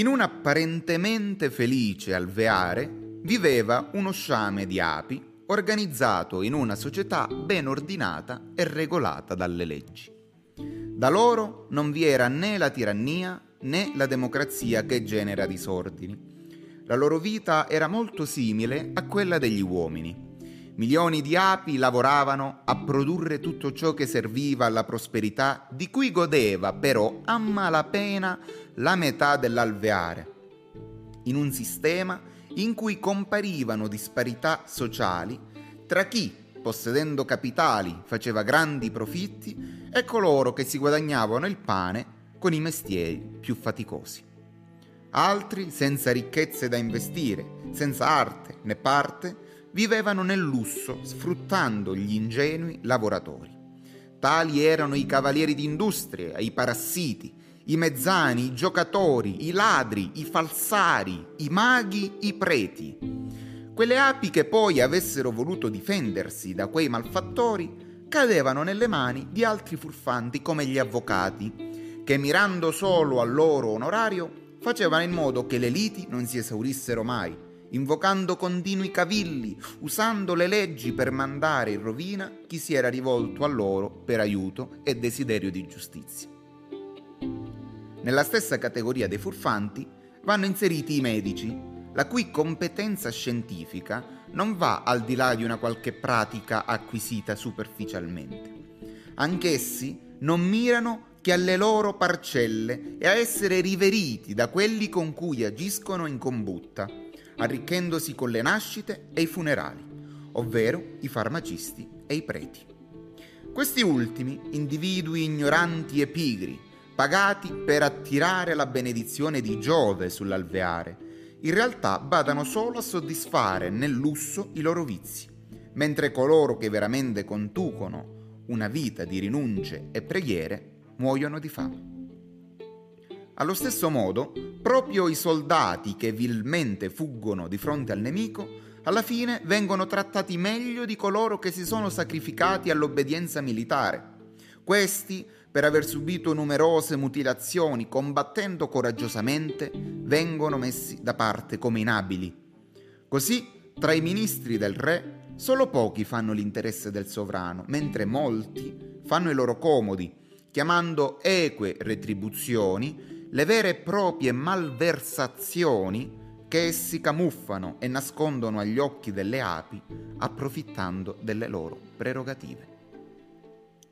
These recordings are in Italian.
In un apparentemente felice alveare viveva uno sciame di api organizzato in una società ben ordinata e regolata dalle leggi. Da loro non vi era né la tirannia né la democrazia che genera disordini. La loro vita era molto simile a quella degli uomini. Milioni di api lavoravano a produrre tutto ciò che serviva alla prosperità, di cui godeva però a malapena la metà dell'alveare, in un sistema in cui comparivano disparità sociali tra chi, possedendo capitali, faceva grandi profitti e coloro che si guadagnavano il pane con i mestieri più faticosi. Altri, senza ricchezze da investire, senza arte né parte, vivevano nel lusso sfruttando gli ingenui lavoratori. Tali erano i cavalieri d'industria, i parassiti, i mezzani, i giocatori, i ladri, i falsari, i maghi, i preti. Quelle api che poi avessero voluto difendersi da quei malfattori cadevano nelle mani di altri furfanti come gli avvocati, che mirando solo al loro onorario facevano in modo che le liti non si esaurissero mai, invocando continui cavilli, usando le leggi per mandare in rovina chi si era rivolto a loro per aiuto e desiderio di giustizia. Nella stessa categoria dei furfanti vanno inseriti i medici, la cui competenza scientifica non va al di là di una qualche pratica acquisita superficialmente. Anch'essi non mirano che alle loro parcelle e a essere riveriti da quelli con cui agiscono in combutta, arricchendosi con le nascite e i funerali, ovvero i farmacisti e i preti. Questi ultimi, individui ignoranti e pigri, pagati per attirare la benedizione di Giove sull'alveare, in realtà badano solo a soddisfare nel lusso i loro vizi, mentre coloro che veramente conducono una vita di rinunce e preghiere muoiono di fame. Allo stesso modo, proprio i soldati che vilmente fuggono di fronte al nemico, alla fine vengono trattati meglio di coloro che si sono sacrificati all'obbedienza militare. Questi per aver subito numerose mutilazioni combattendo coraggiosamente, vengono messi da parte come inabili. Così, tra i ministri del re, solo pochi fanno l'interesse del sovrano, mentre molti fanno i loro comodi, chiamando eque retribuzioni le vere e proprie malversazioni che essi camuffano e nascondono agli occhi delle api, approfittando delle loro prerogative.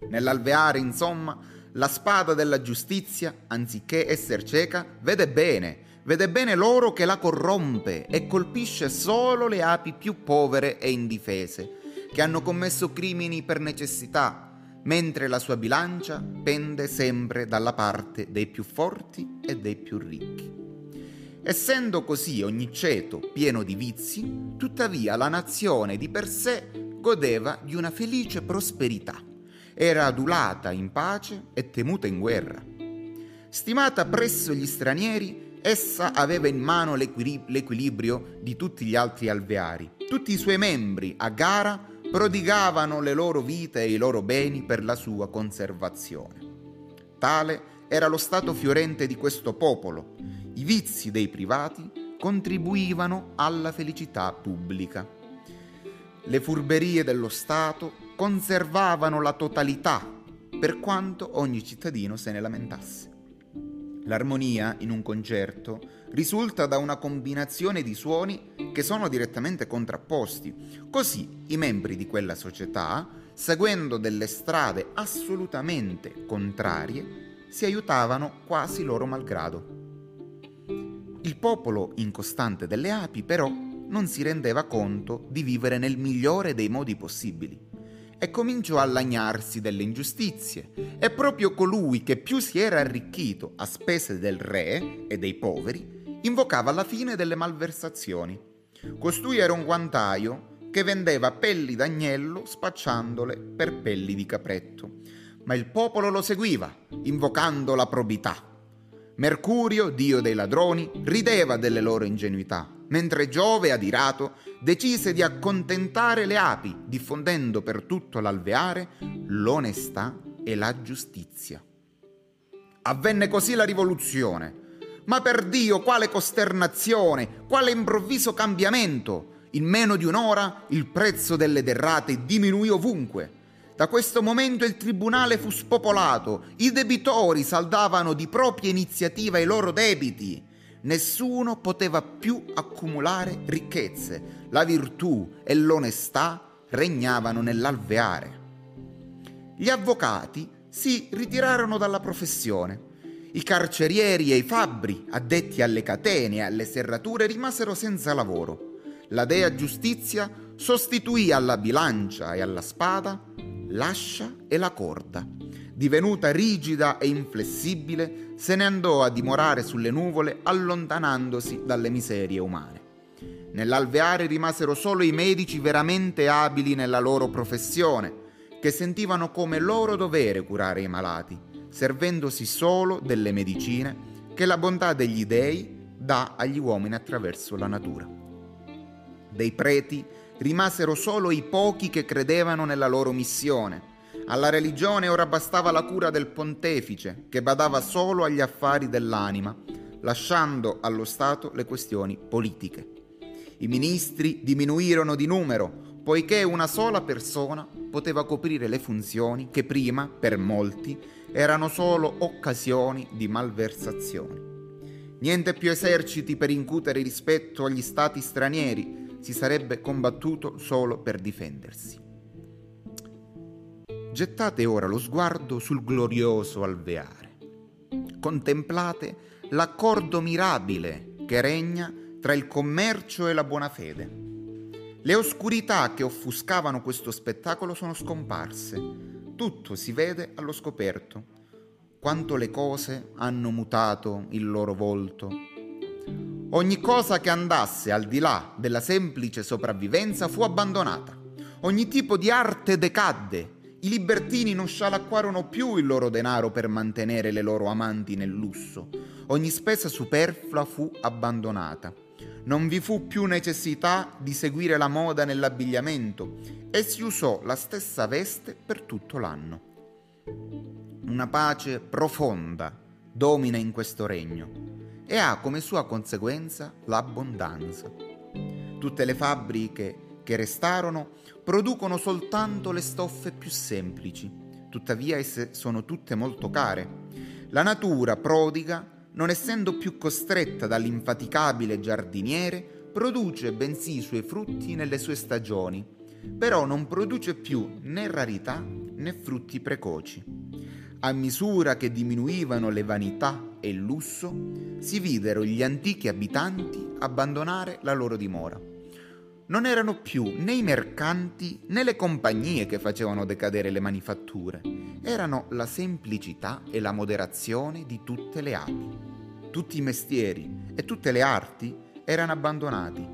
Nell'alveare, insomma, la spada della giustizia, anziché essere cieca, vede bene, vede bene l'oro che la corrompe e colpisce solo le api più povere e indifese, che hanno commesso crimini per necessità, mentre la sua bilancia pende sempre dalla parte dei più forti e dei più ricchi. Essendo così ogni ceto pieno di vizi, tuttavia la nazione di per sé godeva di una felice prosperità era adulata in pace e temuta in guerra. Stimata presso gli stranieri, essa aveva in mano l'equilibrio di tutti gli altri alveari. Tutti i suoi membri, a gara, prodigavano le loro vite e i loro beni per la sua conservazione. Tale era lo stato fiorente di questo popolo. I vizi dei privati contribuivano alla felicità pubblica. Le furberie dello Stato conservavano la totalità, per quanto ogni cittadino se ne lamentasse. L'armonia in un concerto risulta da una combinazione di suoni che sono direttamente contrapposti. Così i membri di quella società, seguendo delle strade assolutamente contrarie, si aiutavano quasi loro malgrado. Il popolo incostante delle api, però, non si rendeva conto di vivere nel migliore dei modi possibili e cominciò a lagnarsi delle ingiustizie. E proprio colui che più si era arricchito a spese del re e dei poveri, invocava la fine delle malversazioni. Costui era un guantaio che vendeva pelli d'agnello spacciandole per pelli di capretto. Ma il popolo lo seguiva, invocando la probità. Mercurio, dio dei ladroni, rideva delle loro ingenuità mentre Giove, adirato, decise di accontentare le api, diffondendo per tutto l'alveare l'onestà e la giustizia. Avvenne così la rivoluzione. Ma per Dio, quale costernazione, quale improvviso cambiamento! In meno di un'ora il prezzo delle derrate diminuì ovunque. Da questo momento il tribunale fu spopolato, i debitori saldavano di propria iniziativa i loro debiti. Nessuno poteva più accumulare ricchezze, la virtù e l'onestà regnavano nell'alveare. Gli avvocati si ritirarono dalla professione. I carcerieri e i fabbri, addetti alle catene e alle serrature, rimasero senza lavoro. La dea giustizia sostituì alla bilancia e alla spada l'ascia e la corda. Divenuta rigida e inflessibile, se ne andò a dimorare sulle nuvole allontanandosi dalle miserie umane. Nell'alveare rimasero solo i medici veramente abili nella loro professione, che sentivano come loro dovere curare i malati, servendosi solo delle medicine che la bontà degli dei dà agli uomini attraverso la natura. Dei preti rimasero solo i pochi che credevano nella loro missione. Alla religione ora bastava la cura del pontefice, che badava solo agli affari dell'anima, lasciando allo Stato le questioni politiche. I ministri diminuirono di numero, poiché una sola persona poteva coprire le funzioni che prima, per molti, erano solo occasioni di malversazioni. Niente più eserciti per incutere rispetto agli stati stranieri, si sarebbe combattuto solo per difendersi. Gettate ora lo sguardo sul glorioso alveare. Contemplate l'accordo mirabile che regna tra il commercio e la buona fede. Le oscurità che offuscavano questo spettacolo sono scomparse. Tutto si vede allo scoperto. Quanto le cose hanno mutato il loro volto. Ogni cosa che andasse al di là della semplice sopravvivenza fu abbandonata. Ogni tipo di arte decadde. I libertini non scialacquarono più il loro denaro per mantenere le loro amanti nel lusso. Ogni spesa superflua fu abbandonata non vi fu più necessità di seguire la moda nell'abbigliamento e si usò la stessa veste per tutto l'anno. Una pace profonda domina in questo regno e ha come sua conseguenza l'abbondanza. Tutte le fabbriche che restarono producono soltanto le stoffe più semplici, tuttavia esse sono tutte molto care. La natura prodiga non essendo più costretta dall'infaticabile giardiniere, produce bensì i suoi frutti nelle sue stagioni, però non produce più né rarità né frutti precoci. A misura che diminuivano le vanità e il lusso, si videro gli antichi abitanti abbandonare la loro dimora. Non erano più né i mercanti né le compagnie che facevano decadere le manifatture, erano la semplicità e la moderazione di tutte le api. Tutti i mestieri e tutte le arti erano abbandonati.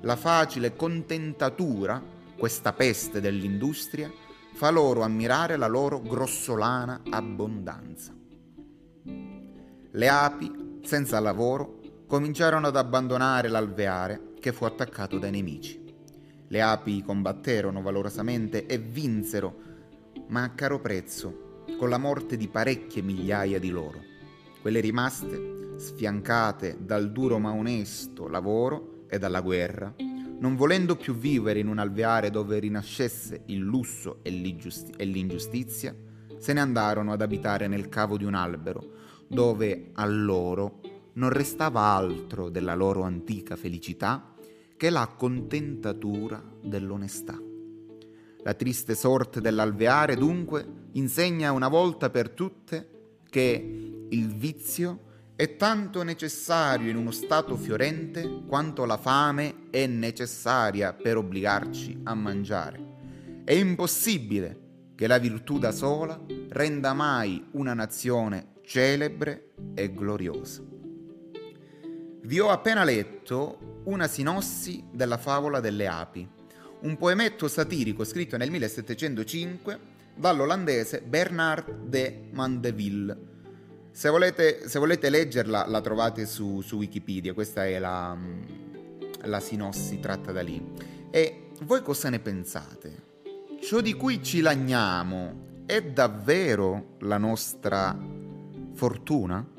La facile contentatura, questa peste dell'industria, fa loro ammirare la loro grossolana abbondanza. Le api, senza lavoro, cominciarono ad abbandonare l'alveare che fu attaccato dai nemici. Le api combatterono valorosamente e vinsero, ma a caro prezzo, con la morte di parecchie migliaia di loro. Quelle rimaste, sfiancate dal duro ma onesto lavoro e dalla guerra, non volendo più vivere in un alveare dove rinascesse il lusso e, e l'ingiustizia, se ne andarono ad abitare nel cavo di un albero, dove a loro non restava altro della loro antica felicità che la contentatura dell'onestà. La triste sorte dell'alveare dunque insegna una volta per tutte che il vizio è tanto necessario in uno stato fiorente quanto la fame è necessaria per obbligarci a mangiare. È impossibile che la virtù da sola renda mai una nazione celebre e gloriosa. Vi ho appena letto una sinossi della favola delle api, un poemetto satirico scritto nel 1705 dall'olandese Bernard de Mandeville se volete, se volete leggerla, la trovate su, su Wikipedia, questa è la, mm, la sinossi tratta da lì. E voi cosa ne pensate? Ciò di cui ci lagniamo è davvero la nostra fortuna?